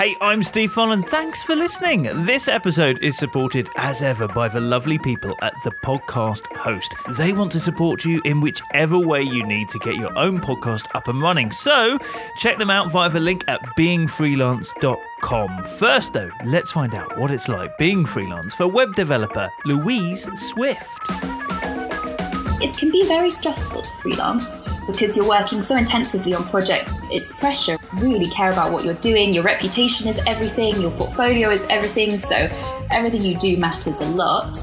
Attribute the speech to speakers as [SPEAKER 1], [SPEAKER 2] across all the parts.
[SPEAKER 1] Hey, I'm Steve Folland. Thanks for listening. This episode is supported as ever by the lovely people at the podcast host. They want to support you in whichever way you need to get your own podcast up and running. So check them out via the link at beingfreelance.com. First, though, let's find out what it's like being freelance for web developer Louise Swift.
[SPEAKER 2] It can be very stressful to freelance because you're working so intensively on projects. It's pressure. Really care about what you're doing. Your reputation is everything. Your portfolio is everything. So everything you do matters a lot.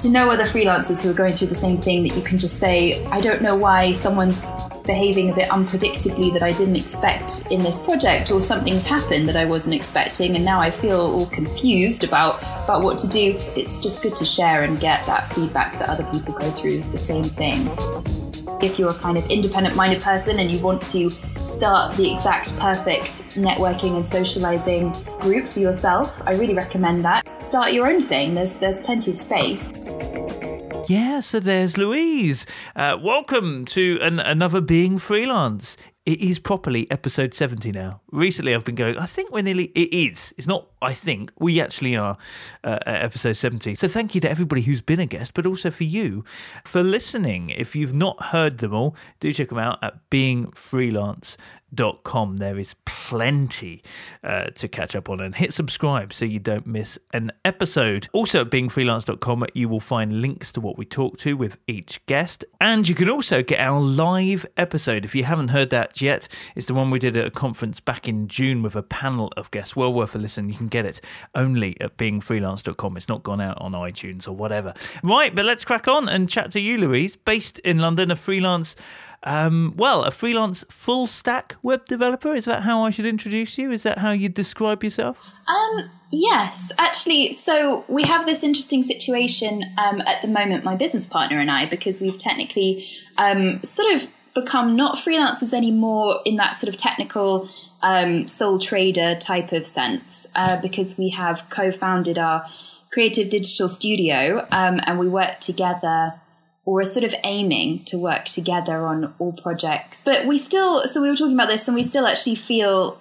[SPEAKER 2] To know other freelancers who are going through the same thing that you can just say, I don't know why someone's behaving a bit unpredictably that I didn't expect in this project, or something's happened that I wasn't expecting, and now I feel all confused about, about what to do. It's just good to share and get that feedback that other people go through the same thing. If you're a kind of independent minded person and you want to start the exact perfect networking and socializing group for yourself, I really recommend that. Start your own thing, there's, there's plenty of space.
[SPEAKER 1] Yeah, so there's Louise. Uh, welcome to an, another Being Freelance. It is properly episode 70 now. Recently, I've been going, I think we're nearly, it is. It's not, I think, we actually are uh, at episode 70. So thank you to everybody who's been a guest, but also for you for listening. If you've not heard them all, do check them out at beingfreelance.com com. There is plenty uh, to catch up on and hit subscribe so you don't miss an episode. Also at beingfreelance.com, you will find links to what we talk to with each guest. And you can also get our live episode. If you haven't heard that yet, it's the one we did at a conference back in June with a panel of guests. Well worth a listen. You can get it only at beingfreelance.com. It's not gone out on iTunes or whatever. Right, but let's crack on and chat to you, Louise, based in London, a freelance um, well, a freelance full stack web developer. Is that how I should introduce you? Is that how you describe yourself?
[SPEAKER 2] Um, yes, actually. So we have this interesting situation um, at the moment, my business partner and I, because we've technically um, sort of become not freelancers anymore in that sort of technical um, sole trader type of sense, uh, because we have co founded our creative digital studio um, and we work together or are sort of aiming to work together on all projects. But we still, so we were talking about this, and we still actually feel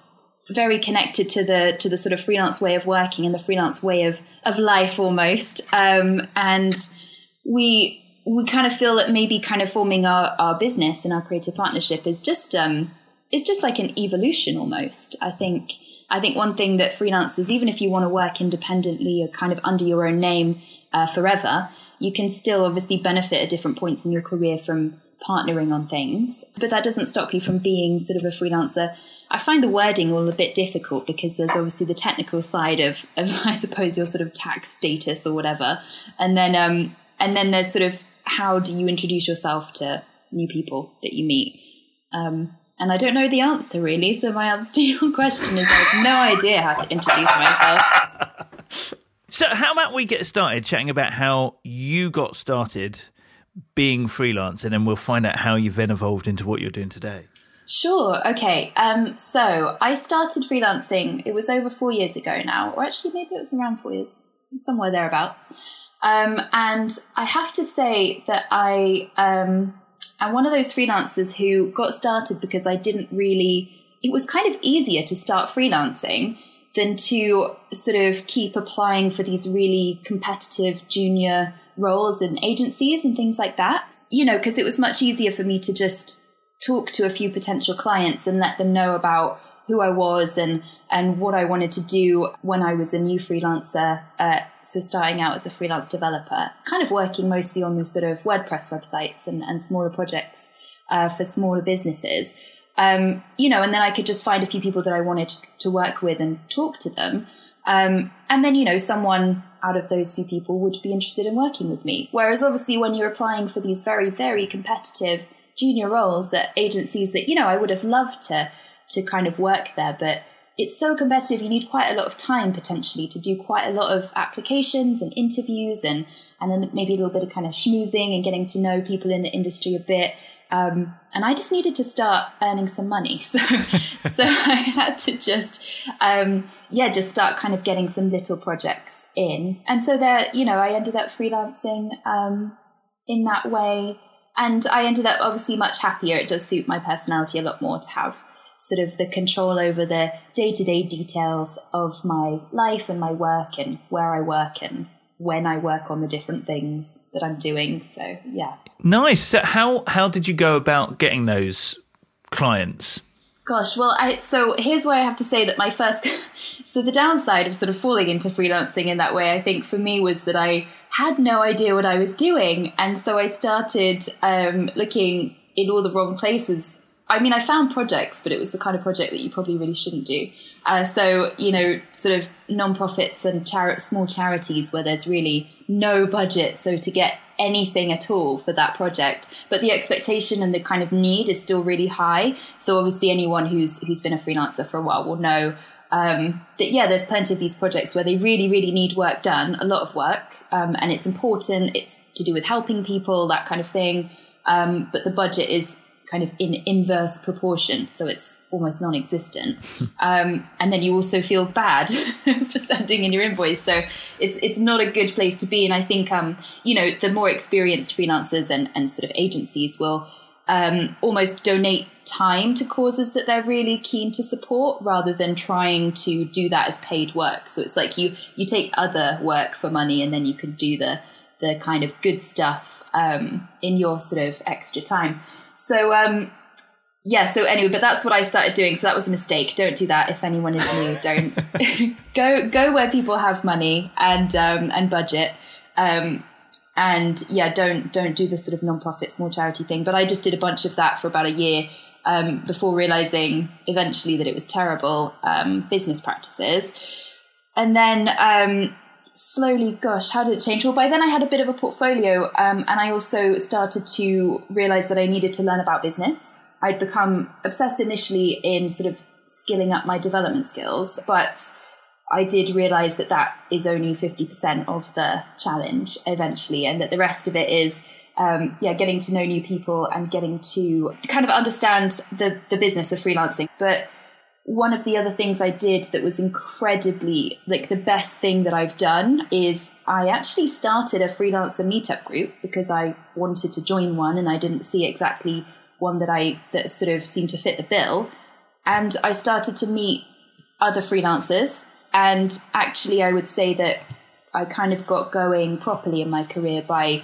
[SPEAKER 2] very connected to the to the sort of freelance way of working and the freelance way of of life almost. Um, and we we kind of feel that maybe kind of forming our, our business and our creative partnership is just um is just like an evolution almost. I think I think one thing that freelancers, even if you want to work independently or kind of under your own name uh, forever, you can still obviously benefit at different points in your career from partnering on things, but that doesn't stop you from being sort of a freelancer. I find the wording all a bit difficult because there's obviously the technical side of, of I suppose your sort of tax status or whatever, and then um, and then there's sort of how do you introduce yourself to new people that you meet. Um, and I don't know the answer really. So my answer to your question is I have no idea how to introduce myself.
[SPEAKER 1] So, how about we get started chatting about how you got started being freelance, and then we'll find out how you've then evolved into what you're doing today.
[SPEAKER 2] Sure. Okay. Um, so I started freelancing. It was over four years ago now, or actually maybe it was around four years, somewhere thereabouts. Um, and I have to say that I um, am one of those freelancers who got started because I didn't really. It was kind of easier to start freelancing than to sort of keep applying for these really competitive junior roles in agencies and things like that. You know, because it was much easier for me to just talk to a few potential clients and let them know about who I was and and what I wanted to do when I was a new freelancer. Uh, so starting out as a freelance developer, kind of working mostly on these sort of WordPress websites and, and smaller projects uh, for smaller businesses. Um, you know, and then I could just find a few people that I wanted to work with and talk to them. Um, and then, you know, someone out of those few people would be interested in working with me. Whereas obviously when you're applying for these very, very competitive junior roles at agencies that, you know, I would have loved to to kind of work there, but it's so competitive you need quite a lot of time potentially to do quite a lot of applications and interviews and and then maybe a little bit of kind of schmoozing and getting to know people in the industry a bit um, and I just needed to start earning some money. So, so I had to just, um, yeah, just start kind of getting some little projects in. And so there, you know, I ended up freelancing um, in that way. And I ended up obviously much happier. It does suit my personality a lot more to have sort of the control over the day to day details of my life and my work and where I work and when I work on the different things that I'm doing. So yeah.
[SPEAKER 1] Nice. So how how did you go about getting those clients?
[SPEAKER 2] Gosh, well, I so here's why I have to say that my first so the downside of sort of falling into freelancing in that way, I think for me was that I had no idea what I was doing, and so I started um, looking in all the wrong places I mean, I found projects, but it was the kind of project that you probably really shouldn't do. Uh, so, you know, sort of non-profits and chari- small charities where there's really no budget. So to get anything at all for that project, but the expectation and the kind of need is still really high. So obviously, anyone who's who's been a freelancer for a while will know um, that yeah, there's plenty of these projects where they really, really need work done, a lot of work, um, and it's important. It's to do with helping people, that kind of thing. Um, but the budget is kind of in inverse proportion, so it's almost non-existent. um, and then you also feel bad for sending in your invoice, so it's it's not a good place to be. And I think um, you know the more experienced freelancers and and sort of agencies will um, almost donate time to causes that they're really keen to support rather than trying to do that as paid work. So it's like you you take other work for money and then you can do the the kind of good stuff um, in your sort of extra time. So um, yeah, so anyway, but that's what I started doing. So that was a mistake. Don't do that if anyone is new. Don't go go where people have money and um, and budget. Um, and yeah, don't don't do the sort of non-profit small charity thing. But I just did a bunch of that for about a year um, before realizing eventually that it was terrible um, business practices. And then um, slowly, gosh, how did it change? Well, by then I had a bit of a portfolio, um, and I also started to realize that I needed to learn about business. I'd become obsessed initially in sort of skilling up my development skills, but I did realize that that is only 50% of the challenge eventually, and that the rest of it is. Um, yeah, getting to know new people and getting to kind of understand the the business of freelancing. But one of the other things I did that was incredibly like the best thing that I've done is I actually started a freelancer meetup group because I wanted to join one and I didn't see exactly one that I that sort of seemed to fit the bill. And I started to meet other freelancers and actually I would say that I kind of got going properly in my career by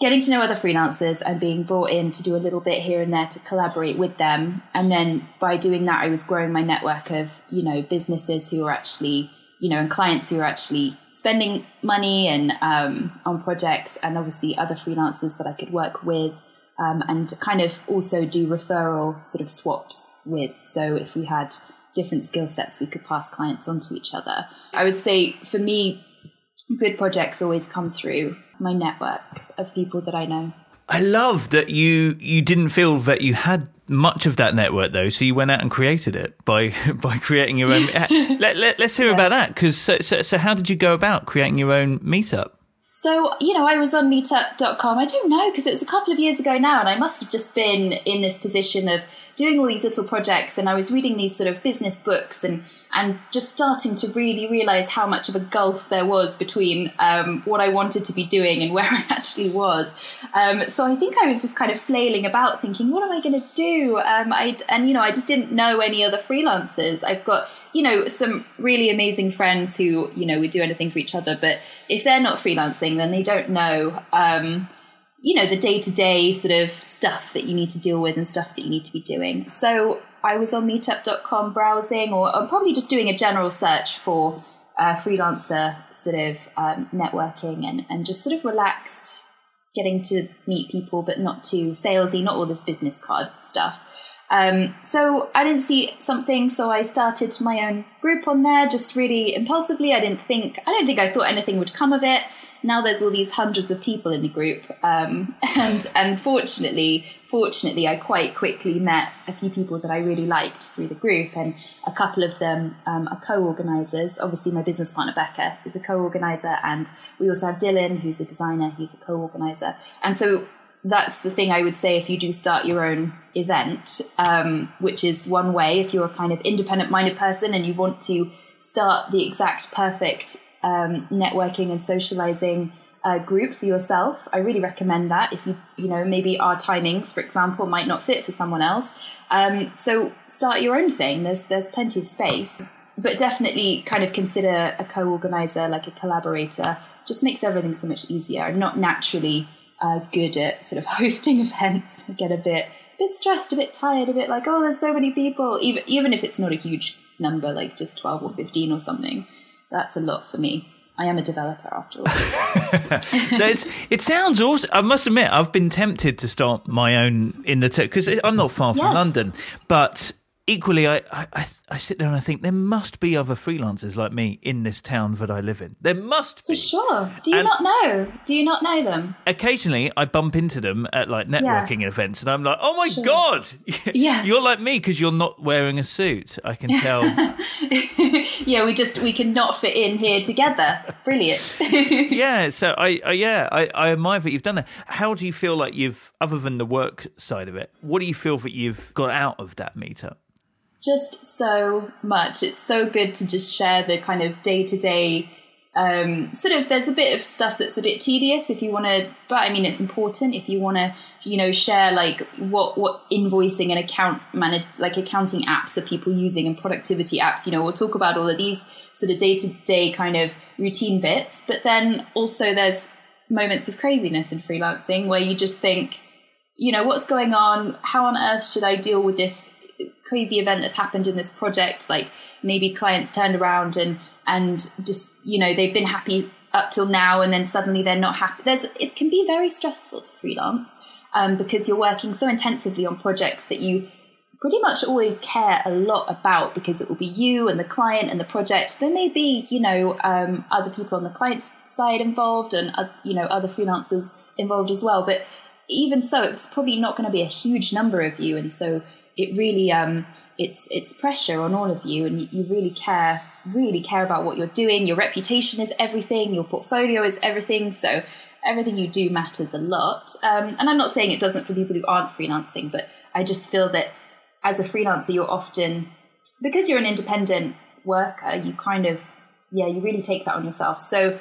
[SPEAKER 2] getting to know other freelancers and being brought in to do a little bit here and there to collaborate with them. And then by doing that, I was growing my network of, you know, businesses who are actually, you know, and clients who are actually spending money and um, on projects and obviously other freelancers that I could work with. Um, and kind of also do referral sort of swaps with. So if we had different skill sets, we could pass clients on to each other. I would say for me, good projects always come through my network of people that I know.
[SPEAKER 1] I love that you you didn't feel that you had much of that network though, so you went out and created it by by creating your own. let, let, us hear yes. about that because so, so so how did you go about creating your own meetup?
[SPEAKER 2] So, you know, I was on meetup.com. I don't know, because it was a couple of years ago now, and I must have just been in this position of doing all these little projects, and I was reading these sort of business books and and just starting to really realize how much of a gulf there was between um, what I wanted to be doing and where I actually was. Um, so I think I was just kind of flailing about, thinking, "What am I going to do?" Um, I and you know, I just didn't know any other freelancers. I've got you know some really amazing friends who you know would do anything for each other, but if they're not freelancing, then they don't know um, you know the day-to-day sort of stuff that you need to deal with and stuff that you need to be doing so I was on meetup.com browsing, or, or probably just doing a general search for uh, freelancer sort of um, networking and, and just sort of relaxed, getting to meet people, but not too salesy, not all this business card stuff. Um, so I didn't see something, so I started my own group on there, just really impulsively. I didn't think, I don't think I thought anything would come of it now there's all these hundreds of people in the group, um, and and fortunately, fortunately, I quite quickly met a few people that I really liked through the group, and a couple of them um, are co-organizers. Obviously, my business partner Becca is a co-organizer, and we also have Dylan, who's a designer. He's a co-organizer, and so that's the thing I would say if you do start your own event, um, which is one way if you're a kind of independent minded person and you want to start the exact perfect um, networking and socializing uh, group for yourself. I really recommend that if you, you know, maybe our timings, for example, might not fit for someone else. Um, so start your own thing. There's there's plenty of space, but definitely kind of consider a co-organizer, like a collaborator. Just makes everything so much easier. I'm not naturally uh, good at sort of hosting events. I get a bit a bit stressed, a bit tired, a bit like, oh, there's so many people. Even even if it's not a huge number, like just twelve or fifteen or something, that's a lot for me. I am a developer after all.
[SPEAKER 1] it sounds awesome. I must admit, I've been tempted to start my own in the tech because I'm not far from London, but equally, I, I I sit there and I think there must be other freelancers like me in this town that I live in. There must be
[SPEAKER 2] For
[SPEAKER 1] be.
[SPEAKER 2] sure. Do you
[SPEAKER 1] And-
[SPEAKER 2] not know? Do you not know them?
[SPEAKER 1] Occasionally, I bump into them at like networking events, and I'm like, "Oh my
[SPEAKER 2] Sure.
[SPEAKER 1] god,
[SPEAKER 2] Yes.
[SPEAKER 1] you're like me because you're not wearing a suit." I can tell.
[SPEAKER 2] yeah, we just we cannot fit in here together. Brilliant.
[SPEAKER 1] yeah, so I, I yeah, I, I admire that you've done that. How do you feel like you've, other than the work side of it, what do you feel that you've got out of that meetup?
[SPEAKER 2] Just so much. It's so good to just share the kind of day to day. Um, sort of, there's a bit of stuff that's a bit tedious if you want to, but I mean, it's important if you want to, you know, share like what what invoicing and account manage like accounting apps are people using and productivity apps. You know, we'll talk about all of these sort of day to day kind of routine bits, but then also there's moments of craziness in freelancing where you just think, you know, what's going on? How on earth should I deal with this crazy event that's happened in this project? Like maybe clients turned around and and just you know they've been happy up till now, and then suddenly they're not happy. There's it can be very stressful to freelance um, because you're working so intensively on projects that you pretty much always care a lot about because it will be you and the client and the project. There may be, you know, um, other people on the client's side involved and, uh, you know, other freelancers involved as well. But even so, it's probably not going to be a huge number of you. And so it really, um, it's, it's pressure on all of you and you, you really care, really care about what you're doing. Your reputation is everything. Your portfolio is everything. So everything you do matters a lot. Um, and I'm not saying it doesn't for people who aren't freelancing, but I just feel that as a freelancer, you're often because you're an independent worker, you kind of yeah, you really take that on yourself. So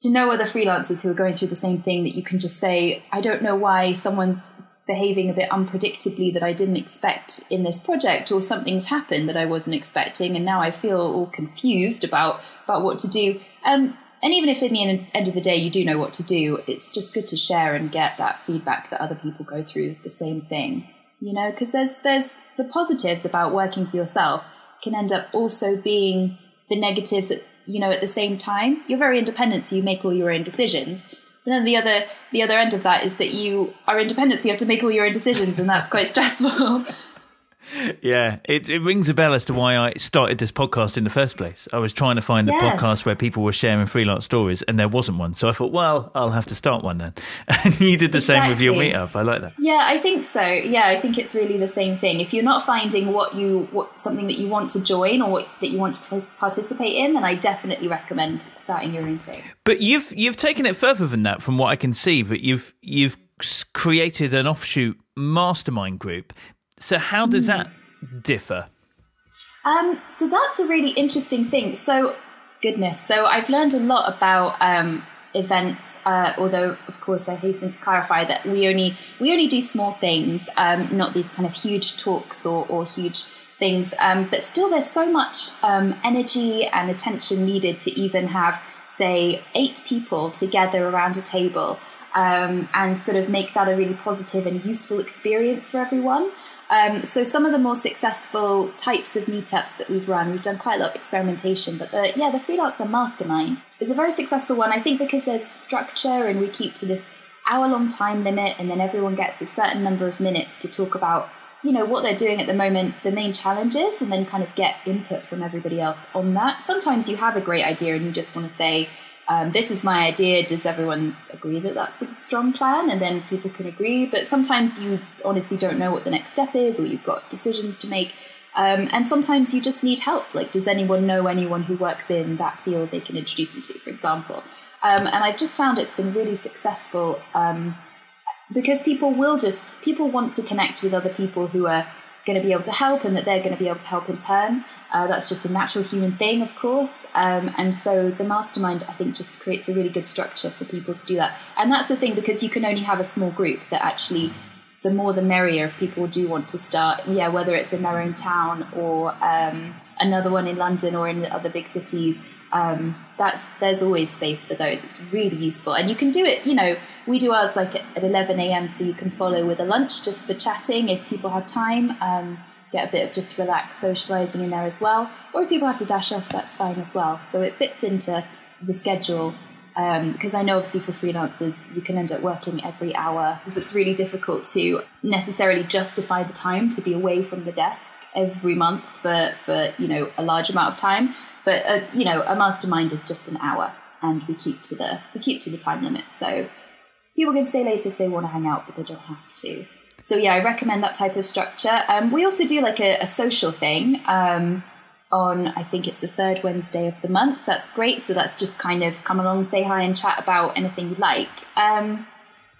[SPEAKER 2] to know other freelancers who are going through the same thing that you can just say, I don't know why someone's behaving a bit unpredictably that I didn't expect in this project, or something's happened that I wasn't expecting, and now I feel all confused about about what to do. Um, and even if in the end, of the day you do know what to do, it's just good to share and get that feedback that other people go through the same thing. You know, because there's there's the positives about working for yourself can end up also being the negatives at you know at the same time. You're very independent, so you make all your own decisions. But then the other the other end of that is that you are independent, so you have to make all your own decisions, and that's quite stressful.
[SPEAKER 1] Yeah, it, it rings a bell as to why I started this podcast in the first place. I was trying to find
[SPEAKER 2] Yes.
[SPEAKER 1] a podcast where people were sharing freelance stories, and there wasn't one. So I thought, well, I'll have to start one then. And you did the same with your meetup. I like that.
[SPEAKER 2] Yeah, I think so. Yeah, I think it's really the same thing. If you're not finding what you what something that you want to join or what, that you want to participate in, then I definitely recommend starting your own thing.
[SPEAKER 1] But you've you've taken it further than that, from what I can see. That you've you've created an offshoot mastermind group. So how does that differ?
[SPEAKER 2] Um, so that's a really interesting thing. So, goodness. So I've learned a lot about um, events. Uh, although, of course, I hasten to clarify that we only we only do small things, um, not these kind of huge talks or, or huge things. Um, but still, there's so much um, energy and attention needed to even have, say, eight people together around a table. Um, and sort of make that a really positive and useful experience for everyone. Um, so some of the more successful types of meetups that we've run, we've done quite a lot of experimentation, but the yeah, the freelancer mastermind is a very successful one. I think because there's structure and we keep to this hour long time limit, and then everyone gets a certain number of minutes to talk about you know what they're doing at the moment, the main challenges, and then kind of get input from everybody else on that. Sometimes you have a great idea and you just want to say. Um, this is my idea. Does everyone agree that that's a strong plan? And then people can agree. But sometimes you honestly don't know what the next step is, or you've got decisions to make. Um, and sometimes you just need help. Like, does anyone know anyone who works in that field they can introduce them to, for example? Um, and I've just found it's been really successful um, because people will just people want to connect with other people who are going to be able to help and that they're going to be able to help in turn. Uh, that's just a natural human thing, of course. Um, and so the mastermind, I think, just creates a really good structure for people to do that. And that's the thing because you can only have a small group that actually, the more the merrier if people do want to start, yeah, whether it's in their own town or um, another one in London or in the other big cities. Um, that's there's always space for those. It's really useful, and you can do it. You know, we do ours like at 11 a.m. so you can follow with a lunch just for chatting if people have time. Um, get a bit of just relaxed socializing in there as well. Or if people have to dash off, that's fine as well. So it fits into the schedule. Um, because I know obviously for freelancers you can end up working every hour because it's really difficult to necessarily justify the time to be away from the desk every month for for you know a large amount of time but uh, you know a mastermind is just an hour and we keep to the we keep to the time limit so people can stay later if they want to hang out but they don't have to so yeah, I recommend that type of structure. Um, we also do like a, a social thing um, on I think it's the third Wednesday of the month. That's great. So that's just kind of come along, say hi, and chat about anything you like. Um,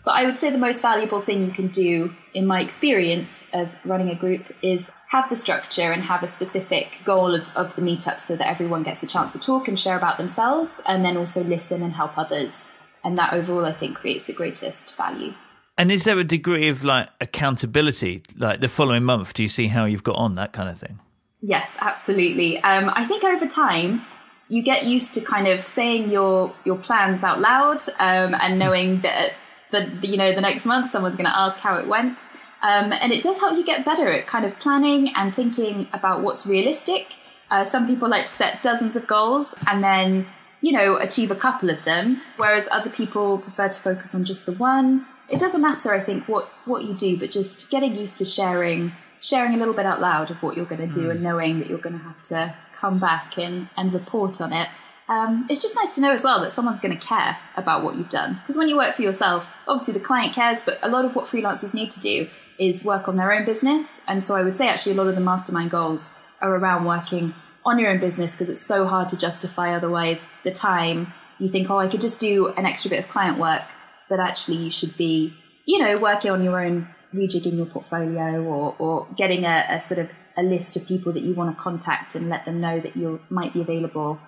[SPEAKER 2] but I would say the most valuable thing you can do, in my experience of running a group, is have the structure and have a specific goal of, of the meetup so that everyone gets a chance to talk and share about themselves, and then also listen and help others. And that overall, I think, creates the greatest value.
[SPEAKER 1] And is there a degree of like accountability, like the following month? Do you see how you've got on that kind of thing?
[SPEAKER 2] Yes, absolutely. Um, I think over time you get used to kind of saying your your plans out loud um, and knowing that the you know the next month someone's going to ask how it went, um, and it does help you get better at kind of planning and thinking about what's realistic. Uh, some people like to set dozens of goals and then you know achieve a couple of them, whereas other people prefer to focus on just the one it doesn't matter i think what what you do but just getting used to sharing sharing a little bit out loud of what you're going to do mm. and knowing that you're going to have to come back and and report on it um, it's just nice to know as well that someone's going to care about what you've done. Because when you work for yourself obviously the client cares but a lot of what freelancers need to do is work on their own business. And so i would say actually a lot of the mastermind goals are around working on your own business because it's so hard to justify otherwise the time. You think oh i could just do an extra bit of client work but actually you should be, you know, working on your own, rejigging your portfolio or, or getting a, a sort of a list of people that you want to contact and let them know that you might be available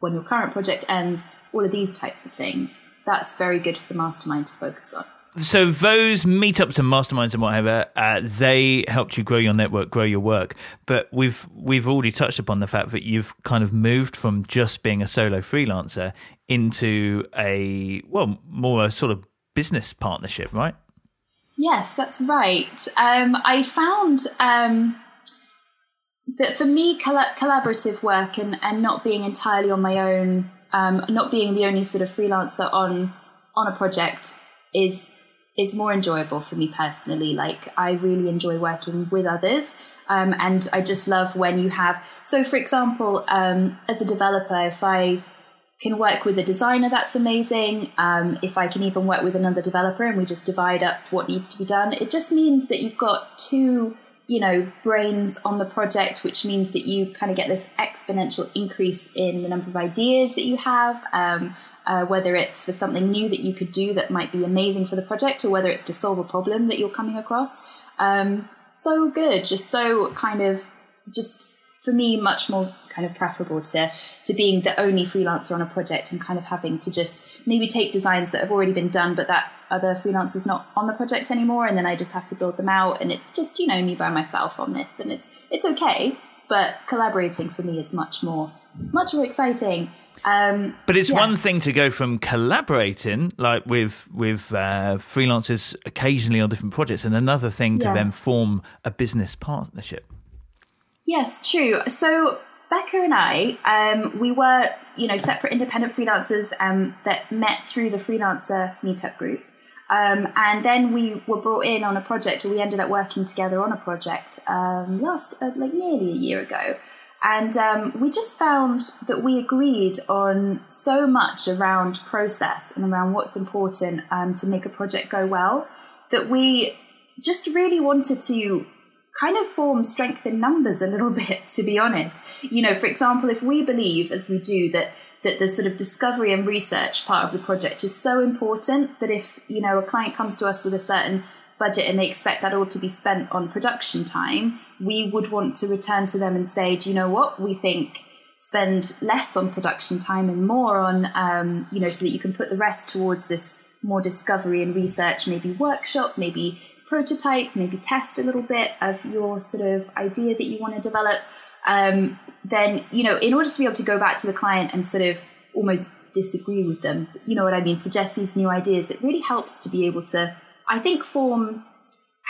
[SPEAKER 2] when your current project ends, all of these types of things. That's very good for the mastermind to focus on.
[SPEAKER 1] So those meetups and masterminds and whatever, uh, they helped you grow your network, grow your work. But we've we've already touched upon the fact that you've kind of moved from just being a solo freelancer into a well more a sort of business partnership, right?
[SPEAKER 2] Yes, that's right. Um, I found um, that for me, coll- collaborative work and, and not being entirely on my own, um, not being the only sort of freelancer on on a project is is more enjoyable for me personally. Like I really enjoy working with others, um, and I just love when you have. So, for example, um, as a developer, if I can work with a designer, that's amazing. Um, if I can even work with another developer and we just divide up what needs to be done, it just means that you've got two, you know, brains on the project, which means that you kind of get this exponential increase in the number of ideas that you have. Um, uh, whether it's for something new that you could do that might be amazing for the project, or whether it's to solve a problem that you're coming across. Um, so good, just so kind of just for me much more kind of preferable to to being the only freelancer on a project and kind of having to just maybe take designs that have already been done but that other freelancers not on the project anymore and then I just have to build them out and it's just you know me by myself on this and it's it's okay but collaborating for me is much more much more exciting um,
[SPEAKER 1] but it's yes. one thing to go from collaborating, like with with uh, freelancers occasionally on different projects, and another thing to yeah. then form a business partnership.
[SPEAKER 2] Yes, true. So Becca and I, um, we were, you know, separate independent freelancers um, that met through the freelancer meetup group. Um, and then we were brought in on a project, or we ended up working together on a project um, last, uh, like nearly a year ago. And um, we just found that we agreed on so much around process and around what's important um, to make a project go well that we just really wanted to kind of form strength in numbers a little bit to be honest you know for example if we believe as we do that that the sort of discovery and research part of the project is so important that if you know a client comes to us with a certain budget and they expect that all to be spent on production time we would want to return to them and say, do you know what? We think spend less on production time and more on, um, you know, so that you can put the rest towards this more discovery and research, maybe workshop, maybe prototype, maybe test a little bit of your sort of idea that you want to develop. Um, then, you know, in order to be able to go back to the client and sort of almost disagree with them, you know what I mean, suggest these new ideas, it really helps to be able to, I think, form,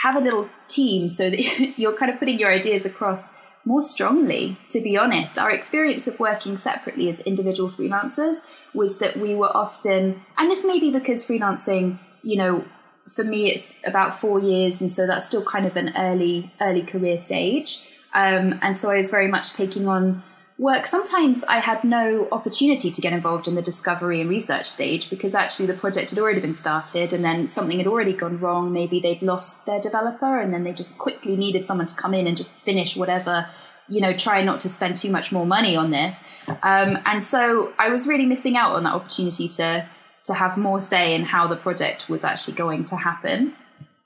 [SPEAKER 2] have a little team so that you're kind of putting your ideas across more strongly, to be honest. Our experience of working separately as individual freelancers was that we were often, and this may be because freelancing, you know, for me it's about four years, and so that's still kind of an early, early career stage. Um, and so I was very much taking on work. Sometimes I had no opportunity to get involved in the discovery and research stage because actually the project had already been started and then something had already gone wrong. Maybe they'd lost their developer and then they just quickly needed someone to come in and just finish whatever, you know, try not to spend too much more money on this. Um, and so I was really missing out on that opportunity to to have more say in how the project was actually going to happen.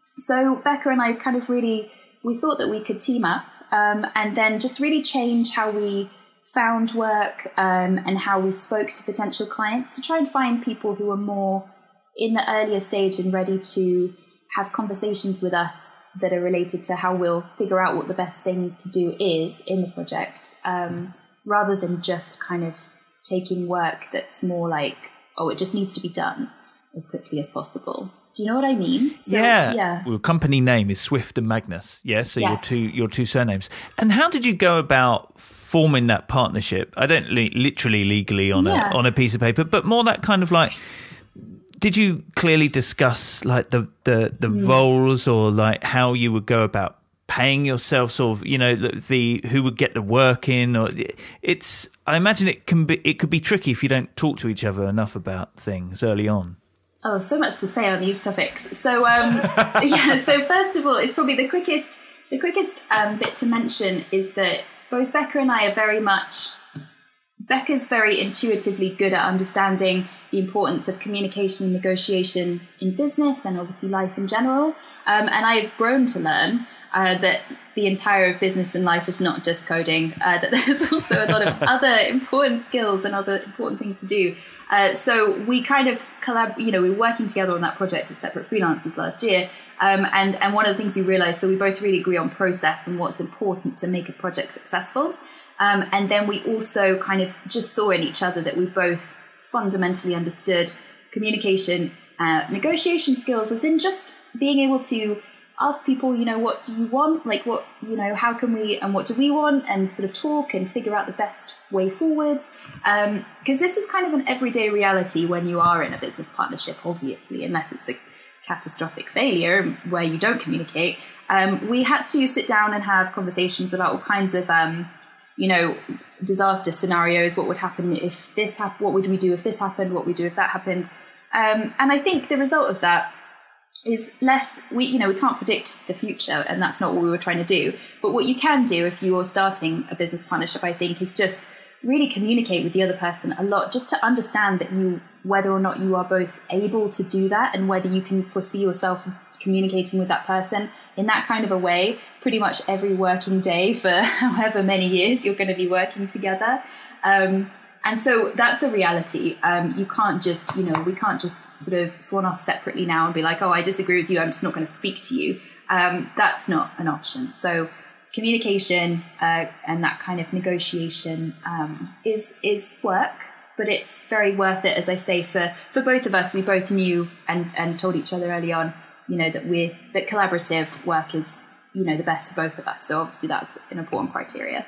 [SPEAKER 2] So Becca and I kind of really we thought that we could team up um, and then just really change how we found work um, and how we spoke to potential clients to try and find people who are more in the earlier stage and ready to have conversations with us that are related to how we'll figure out what the best thing to do is in the project um, rather than just kind of taking work that's more like oh it just needs to be done as quickly as possible do you know what I mean?
[SPEAKER 1] So, yeah. Yeah. Well, company name is Swift and Magnus. Yeah. So yes. your two your two surnames. And how did you go about forming that partnership? I don't li- literally legally on yeah. a on a piece of paper, but more that kind of like. Did you clearly discuss like the the the mm. roles or like how you would go about paying yourself sort of you know the, the, who would get the work in or it's i imagine it can be it could be tricky if you don't talk to each other enough about things early on
[SPEAKER 2] Oh, so much to say on these topics. So, um, yeah. So, first of all, it's probably the quickest. The quickest um, bit to mention is that both Becca and I are very much. Becca's very intuitively good at understanding the importance of communication and negotiation in business and obviously life in general. Um, and I've grown to learn uh, that the entire of business and life is not just coding, uh, that there's also a lot of other important skills and other important things to do. Uh, so we kind of collab, you know, we were working together on that project as separate freelancers last year. Um, and, and one of the things we realized that we both really agree on process and what's important to make a project successful. Um, and then we also kind of just saw in each other that we both fundamentally understood communication, uh, negotiation skills, as in just being able to ask people, you know, what do you want? Like, what, you know, how can we, and what do we want? And sort of talk and figure out the best way forwards. Because um, this is kind of an everyday reality when you are in a business partnership, obviously, unless it's a catastrophic failure where you don't communicate. Um, we had to sit down and have conversations about all kinds of, um, you know, disaster scenarios. What would happen if this happened? What would we do if this happened? What would we do if that happened? Um, and I think the result of that is less we you know we can't predict the future and that's not what we were trying to do. But what you can do if you're starting a business partnership i think is just really communicate with the other person a lot just to understand that you whether or not you are both able to do that and whether you can foresee yourself communicating with that person in that kind of a way. Pretty much every working day for however many years you're going to be working together. Um, and so that's a reality. Um, you can't just, you know, we can't just sort of swan off separately now and be like, oh, I disagree with you. I'm just not going to speak to you. Um, that's not an option. So communication uh, and that kind of negotiation um, is is work, but it's very worth it. As I say, for for both of us, we both knew and and told each other early on, you know, that we're that collaborative work is you know the best for both of us. So obviously that's an important criteria.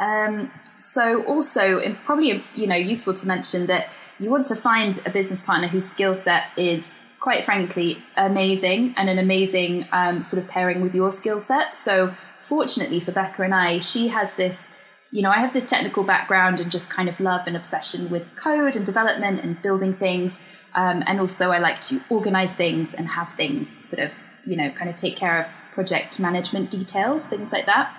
[SPEAKER 2] Um, so also, probably you know useful to mention that you want to find a business partner whose skill set is quite frankly amazing and an amazing um, sort of pairing with your skill set. So fortunately for Becca and I, she has this. You know, I have this technical background and just kind of love and obsession with code and development and building things. Um, and also, I like to organize things and have things sort of, you know, kind of take care of project management details, things like that.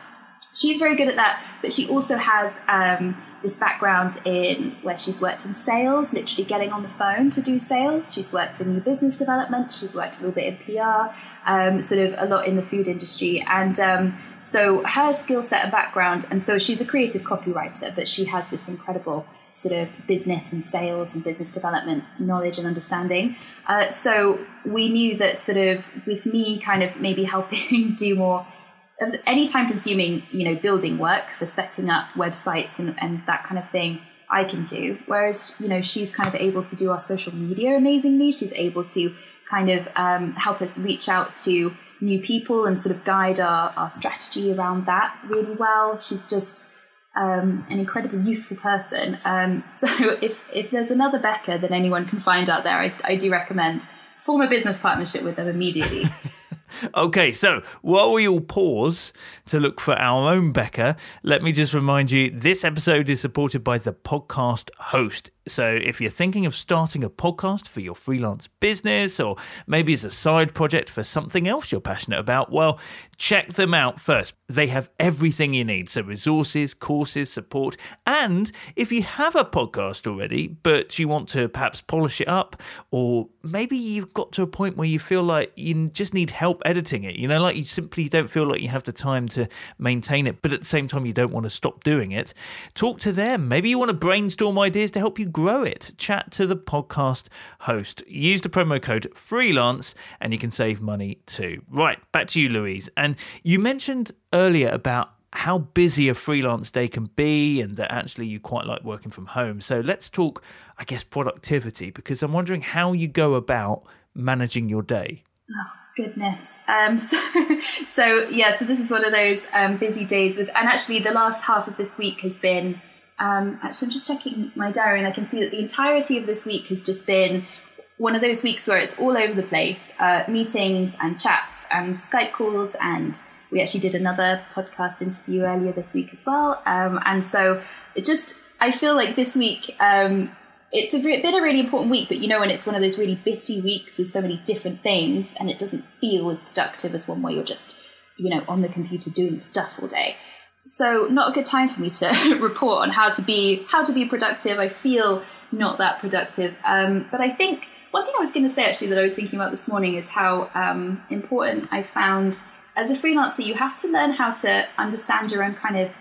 [SPEAKER 2] She's very good at that, but she also has um, this background in where she's worked in sales, literally getting on the phone to do sales. She's worked in new business development. She's worked a little bit in PR, um, sort of a lot in the food industry, and um, so her skill set and background. And so she's a creative copywriter, but she has this incredible sort of business and sales and business development knowledge and understanding. Uh, so we knew that sort of with me kind of maybe helping do more of any time consuming, you know, building work for setting up websites and, and that kind of thing, I can do. Whereas, you know, she's kind of able to do our social media amazingly. She's able to kind of um, help us reach out to new people and sort of guide our, our strategy around that really well. She's just um, an incredibly useful person. Um, so if, if there's another Becca that anyone can find out there, I, I do recommend form a business partnership with them immediately.
[SPEAKER 1] Okay, so while we all pause to look for our own Becca, let me just remind you this episode is supported by the podcast host. So if you're thinking of starting a podcast for your freelance business or maybe as a side project for something else you're passionate about, well, check them out first. They have everything you need. So resources, courses, support. And if you have a podcast already, but you want to perhaps polish it up, or maybe you've got to a point where you feel like you just need help editing it, you know, like you simply don't feel like you have the time to maintain it, but at the same time you don't want to stop doing it, talk to them. Maybe you want to brainstorm ideas to help you grow it. Chat to the podcast host. Use the promo code freelance and you can save money too. Right, back to you, Louise. And you mentioned earlier about how busy a freelance day can be and that actually you quite like working from home. So let's talk, I guess, productivity because I'm wondering how you go about managing your day.
[SPEAKER 2] Oh goodness. Um, so, so yeah, so this is one of those um, busy days with, and actually the last half of this week has been um, actually, I'm just checking my diary and I can see that the entirety of this week has just been one of those weeks where it's all over the place uh, meetings and chats and Skype calls. And we actually did another podcast interview earlier this week as well. Um, and so it just, I feel like this week, um, it's a been a really important week, but you know, when it's one of those really bitty weeks with so many different things and it doesn't feel as productive as one where you're just, you know, on the computer doing stuff all day so not a good time for me to report on how to be how to be productive. I feel not that productive. Um, but i think one thing i was going to say actually that i was thinking about this morning is how um, important i found as a freelancer you have to learn how to understand your own kind of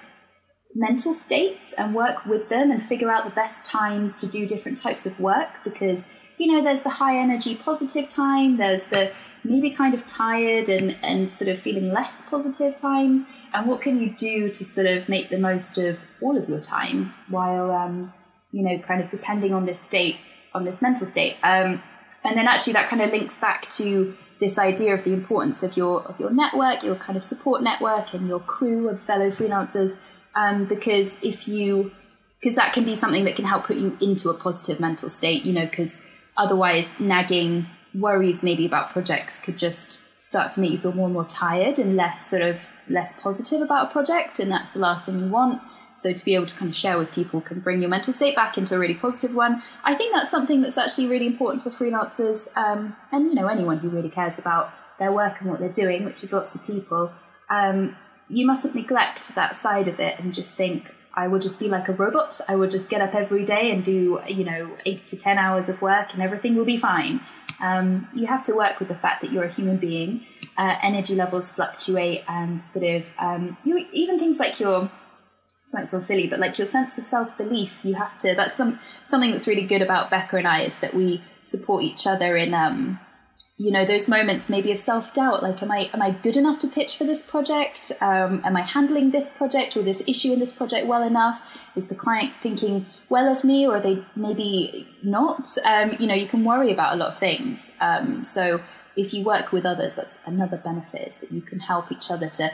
[SPEAKER 2] mental states and work with them and figure out the best times to do different types of work because you know there's the high energy positive time there's the maybe kind of tired and, and sort of feeling less positive times? And what can you do to sort of make the most of all of your time while, um, you know, kind of depending on this state, on this mental state? Um, and then actually that kind of links back to this idea of the importance of your of your network, your kind of support network, and your crew of fellow freelancers. Um, because if you because that can be something that can help put you into a positive mental state, you know, because otherwise nagging worries maybe about projects could just start to make you feel more and more tired and less sort of less positive about a project and that's the last thing you want. So to be able to kind of share with people can bring your mental state back into a really positive one. I think that's something that's actually really important for freelancers um, and you know anyone who really cares about their work and what they're doing which is lots of people. Um, you mustn't neglect that side of it and just think I will just be like a robot. I will just get up every day and do, you know, eight to 10 hours of work and everything will be fine. Um, you have to work with the fact that you're a human being. Uh, energy levels fluctuate, and sort of um, you even things like your might sound silly, but like your sense of self belief. You have to. That's some something that's really good about Becca and I is that we support each other in um, you know those moments maybe of self-doubt like am i am i good enough to pitch for this project? Um, am i handling this project or this issue in this project well enough? Is the client thinking well of me or are they maybe not? Um, you know you can worry about a lot of things. Um, so if you work with others that's another benefit is that you can help each other to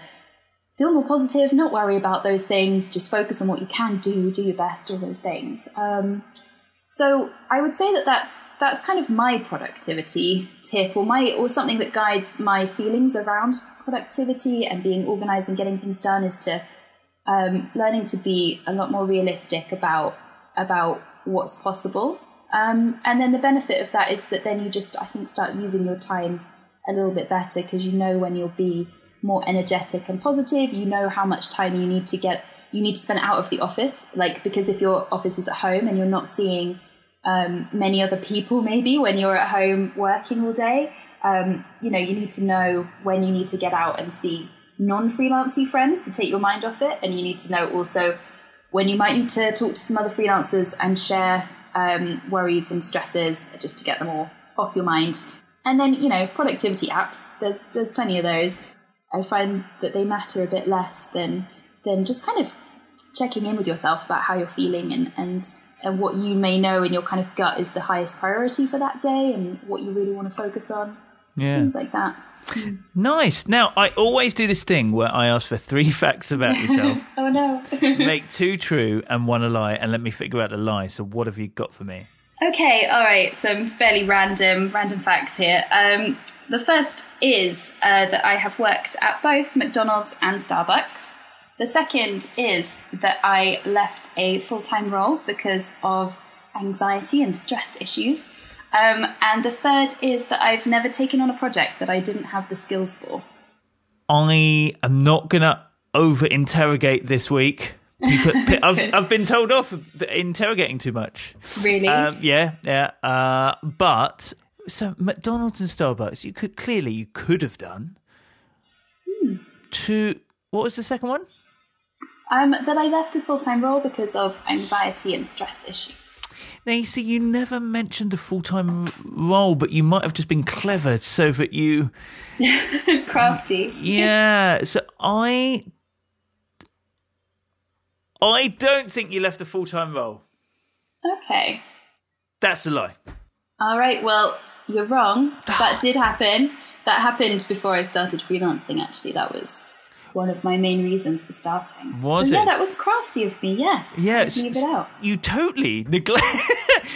[SPEAKER 2] feel more positive not worry about those things just focus on what you can do do your best all those things. Um, so i would say that that's that's kind of my productivity tip or my or something that guides my feelings around productivity and being organized and getting things done is to um, learning to be a lot more realistic about about what's possible um, and then the benefit of that is that then you just i think start using your time a little bit better because you know when you'll be more energetic and positive. You know how much time you need to get you need to spend out of the office, like because if your office is at home and you're not seeing um, many other people, maybe when you're at home working all day, um, you know you need to know when you need to get out and see non-freelancy friends to take your mind off it, and you need to know also when you might need to talk to some other freelancers and share um, worries and stresses just to get them all off your mind. And then you know productivity apps. There's there's plenty of those. I find that they matter a bit less than than just kind of checking in with yourself about how you're feeling and and and what you may know in your kind of gut is the highest priority for that day and what you really want to focus on.
[SPEAKER 1] Yeah.
[SPEAKER 2] Things like that.
[SPEAKER 1] Nice. Now, I always do this thing where I ask for three facts about yourself,
[SPEAKER 2] Oh no.
[SPEAKER 1] make two true and one a lie, and let me figure out the lie. So, what have you got for me?
[SPEAKER 2] Okay, all right. Some fairly random, random facts here. Um, the first is uh, that I have worked at both McDonald's and Starbucks. The second is that I left a full time role because of anxiety and stress issues. Um, and the third is that I've never taken on a project that I didn't have the skills for.
[SPEAKER 1] I am not going to over interrogate this week. People- I've, I've been told off for interrogating too much.
[SPEAKER 2] Really?
[SPEAKER 1] Um, yeah, yeah. Uh, but so McDonald's and Starbucks, you could clearly you could have done.
[SPEAKER 2] Hmm.
[SPEAKER 1] To what was the second one?
[SPEAKER 2] Um, that I left a full time role because of anxiety and stress issues.
[SPEAKER 1] Now you see, you never mentioned a full time role, but you might have just been clever so that you.
[SPEAKER 2] Crafty.
[SPEAKER 1] Yeah. so I. I don't think you left a full time role.
[SPEAKER 2] Okay.
[SPEAKER 1] That's a lie.
[SPEAKER 2] All right, well, you're wrong. That did happen. That happened before I started freelancing, actually. That was one of my main reasons for starting.
[SPEAKER 1] Was
[SPEAKER 2] so, yeah, that was crafty of me, yes. to
[SPEAKER 1] Yeah,
[SPEAKER 2] Leave it out.
[SPEAKER 1] you totally neglect.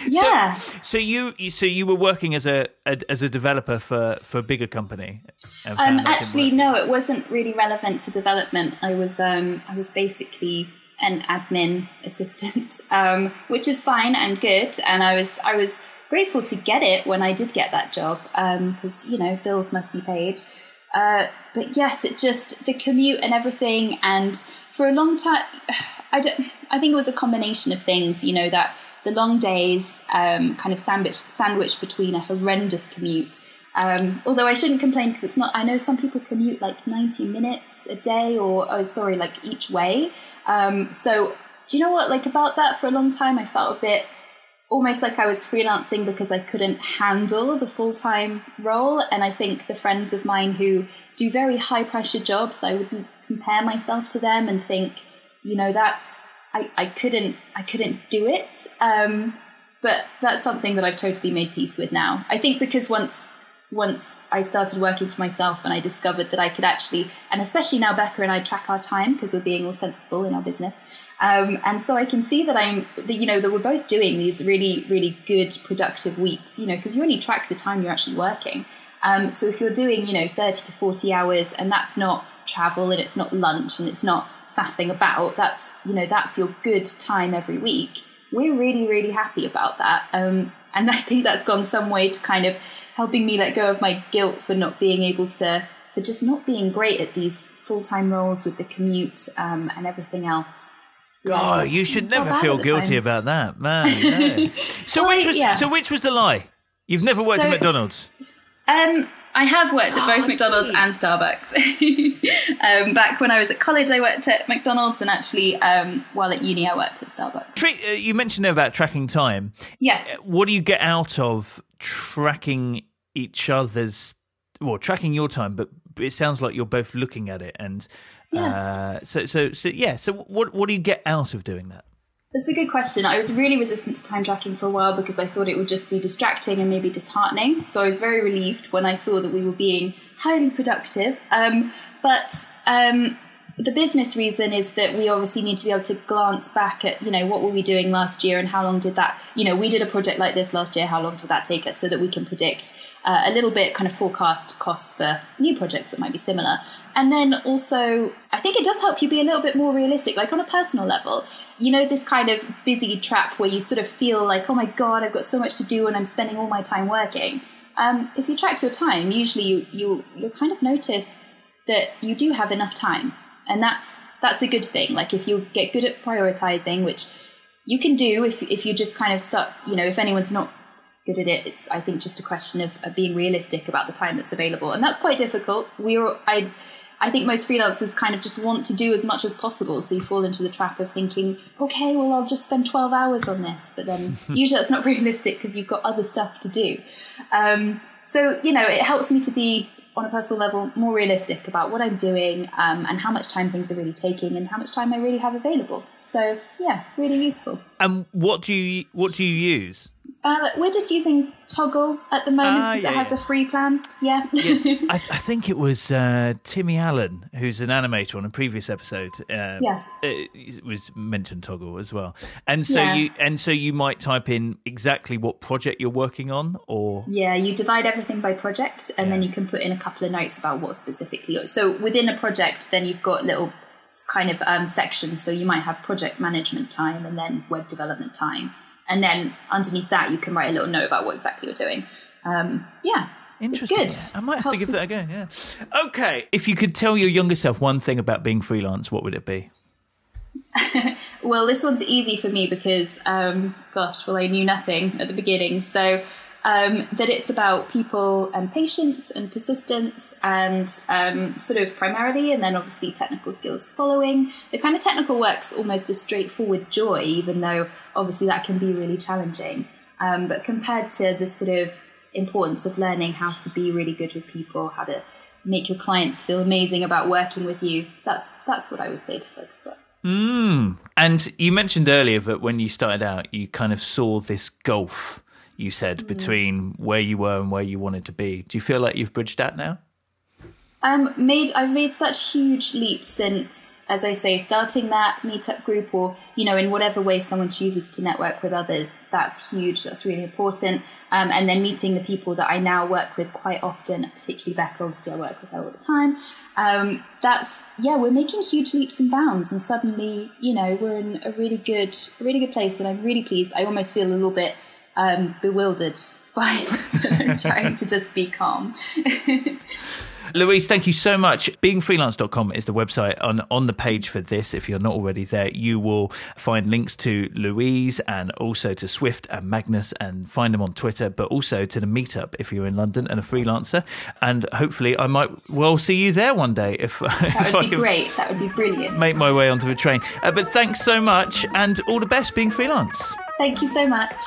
[SPEAKER 2] Yeah.
[SPEAKER 1] So, so you, you, so you were working as a, a as a developer for for a bigger company.
[SPEAKER 2] Um,
[SPEAKER 1] found that didn't
[SPEAKER 2] actually, no, it wasn't really relevant to development. I was, um, I was basically an admin assistant, um, which is fine and good. And I was, I was grateful to get it when I did get that job um because you know bills must be paid. Uh, but yes, it just the commute and everything, and for a long time, I don't. I think it was a combination of things. You know that the long days, um, kind of sandwich sandwich between a horrendous commute. Um, although I shouldn't complain because it's not. I know some people commute like ninety minutes a day, or oh, sorry, like each way. Um, so do you know what? Like about that for a long time, I felt a bit almost like I was freelancing because I couldn't handle the full time role. And I think the friends of mine who do very high pressure jobs, I would compare myself to them and think, you know, that's I, I couldn't I couldn't do it. Um, but that's something that I've totally made peace with now. I think because once once I started working for myself and I discovered that I could actually, and especially now Becca and I track our time because we're being all sensible in our business. Um, and so I can see that I'm, that, you know, that we're both doing these really, really good, productive weeks, you know, because you only track the time you're actually working. Um, so if you're doing, you know, 30 to 40 hours and that's not travel and it's not lunch and it's not faffing about, that's, you know, that's your good time every week. We're really, really happy about that. Um, and I think that's gone some way to kind of helping me let go of my guilt for not being able to, for just not being great at these full time roles with the commute um, and everything else.
[SPEAKER 1] Oh, you should never feel guilty
[SPEAKER 2] time.
[SPEAKER 1] about that, man. no. so
[SPEAKER 2] Well,
[SPEAKER 1] which was
[SPEAKER 2] yeah.
[SPEAKER 1] so which was the lie? You've never worked
[SPEAKER 2] So-
[SPEAKER 1] at McDonald's.
[SPEAKER 2] Um, I have worked at both
[SPEAKER 1] Oh,
[SPEAKER 2] McDonald's
[SPEAKER 1] gee.
[SPEAKER 2] and Starbucks. um, back when I was at college, I worked at McDonald's, and actually, um, while at uni, I worked at Starbucks.
[SPEAKER 1] Tra- uh, you mentioned there about tracking time.
[SPEAKER 2] Yes.
[SPEAKER 1] What do you get out of tracking each other's, well, tracking your time? But it sounds like you're both looking at it, and uh, so so so yeah. So what what do you get out of doing that?
[SPEAKER 2] That's a good question. I was really resistant to time tracking for a while because I thought it would just be distracting and maybe disheartening. So I was very relieved when I saw that we were being highly productive. Um, but um, the business reason is that we obviously need to be able to glance back at, you know, what were we doing last year and how long did that, you know, we did a project like this last year, how long did that take us so that we can predict uh, a little bit kind of forecast costs for new projects that might be similar. And then also, I think it does help you be a little bit more realistic, like on a personal level. You know, this kind of busy trap where you sort of feel like, oh my God, I've got so much to do and I'm spending all my time working. Um, if you track your time, usually you, you, you'll kind of notice that you do have enough time. And that's that's a good thing. Like if you get good at prioritizing, which you can do if if you just kind of start, you know, if anyone's not good at it, it's I think just a question of, of being realistic about the time that's available. And that's quite difficult. We're I I think most freelancers kind of just want to do as much as possible. So you fall into the trap of thinking, okay, well, I'll just spend 12 hours on this. But then usually that's not realistic because you've got other stuff to do. Um, so, you know, it helps me to be on a personal level more realistic about what I'm doing um, and how much time things are really taking and how much time I really have available. So yeah, really useful.
[SPEAKER 1] And what do you what do you use?
[SPEAKER 2] Uh, we're just using Toggl at the moment because ah, yeah, it has yeah. a free plan. Yeah.
[SPEAKER 1] yes. I, I, think it was uh, Timmy Allen, who's an animator on a previous episode.
[SPEAKER 2] Um, yeah.
[SPEAKER 1] It was mentioned Toggl as well, and so yeah. you and so you might type in exactly what project you're working on, or
[SPEAKER 2] yeah, you divide everything by project, and then you can put in a couple of notes about what specifically. So within a project, then you've got little kind of um, sections. So you might have project management time and then web development time and then underneath that you can write a little note about what exactly you're doing. Um, yeah,
[SPEAKER 1] Interesting.
[SPEAKER 2] It's
[SPEAKER 1] good. I might have Helps to give us... that a go. Yeah. Okay. If you could tell your younger self one thing about being freelance, what would it be?
[SPEAKER 2] well, this one's easy for me because, um, gosh, well, I knew nothing at the beginning. So um, that it's about people and patience and persistence and um, sort of primarily, and then obviously technical skills following. The kind of technical work's almost a straightforward joy, even though obviously that can be really challenging. Um, but compared to the sort of importance of learning how to be really good with people, how to make your clients feel amazing about working with you, that's that's what I would say to focus on.
[SPEAKER 1] Mm. And you mentioned earlier that when you started out, you kind of saw this gulf you said mm. between where you were and where you wanted to be. Do you feel like you've bridged that now?
[SPEAKER 2] Um, made I've made such huge leaps since, as I say, starting that meetup group, or you know, in whatever way someone chooses to network with others. That's huge. That's really important. Um, and then meeting the people that I now work with quite often, particularly Becca. Obviously, I work with her all the time. Um, that's yeah, we're making huge leaps and bounds, and suddenly, you know, we're in a really good, a really good place, and I'm really pleased. I almost feel a little bit um, bewildered by trying to just be calm.
[SPEAKER 1] Louise, thank you so much. Beingfreelance.com is the website. On, on the page for this, if you're not already there, you will find links to Louise and also to Swift and Magnus and find them on Twitter, but also to the meetup if you're in London and a freelancer. And hopefully, I might well see you there one day. If
[SPEAKER 2] That would if be great. That would be brilliant.
[SPEAKER 1] Make my way onto the train. Uh, but thanks so much and all the best being freelance.
[SPEAKER 2] Thank you so much.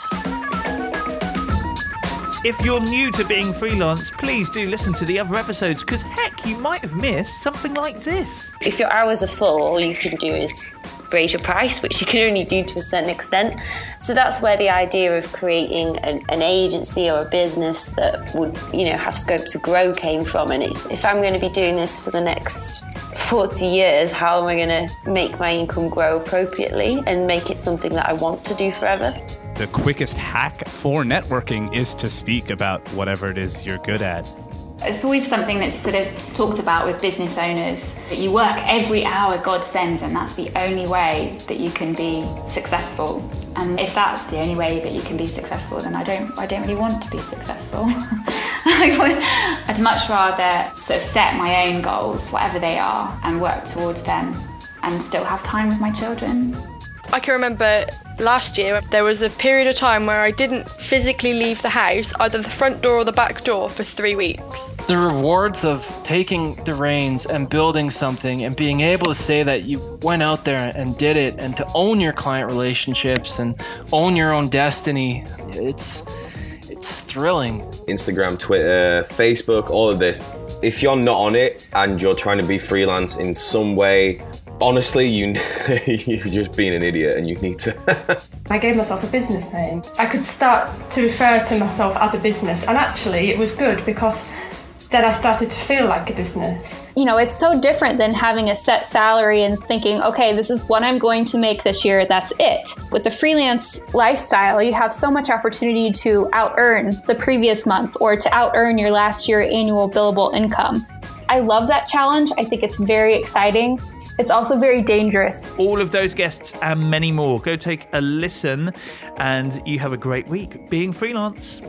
[SPEAKER 1] If you're new to being freelance, please do listen to the other episodes because heck, you might have missed something like this.
[SPEAKER 3] If your hours are full, all you can do is raise your price, which you can only do to a certain extent. So that's where the idea of creating an, an, agency or a business that would, you know, have scope to grow came from. And if I'm going to be doing this for the next 40 years, how am I going to make my income grow appropriately and make it something that I want to do forever?
[SPEAKER 4] the quickest hack for networking is to speak about whatever it is you're good at.
[SPEAKER 5] It's always something that's sort of talked about with business owners that you work every hour God sends, and that's the only way that you can be successful. And if that's the only way that you can be successful, then I don't, I don't really want to be successful. I'd much rather sort of set my own goals, whatever they are, and work towards them, and still have time with my children.
[SPEAKER 6] I can remember last year there was a period of time where I didn't physically leave the house, either the front door or the back door, for three weeks.
[SPEAKER 7] The rewards of taking the reins and building something and being able to say that you went out there and did it and to own your client relationships and own your own destiny, it's it's thrilling.
[SPEAKER 8] Instagram, Twitter, Facebook, all of this. If you're not on it and you're trying to be freelance in some way, honestly, you you're just being an idiot, and you need to.
[SPEAKER 9] I gave myself a business name. I could start to refer to myself as a business, and actually, it was good because then I started to feel like a business.
[SPEAKER 10] You know, it's so different than having a set salary and thinking, okay, this is what I'm going to make this year, that's it. With the freelance lifestyle, you have so much opportunity to out earn the previous month or to out earn your last year annual billable income. I love that challenge. I think it's very exciting. It's also very dangerous.
[SPEAKER 1] All of those guests and many more. Go take a listen, and you have a great week being freelance.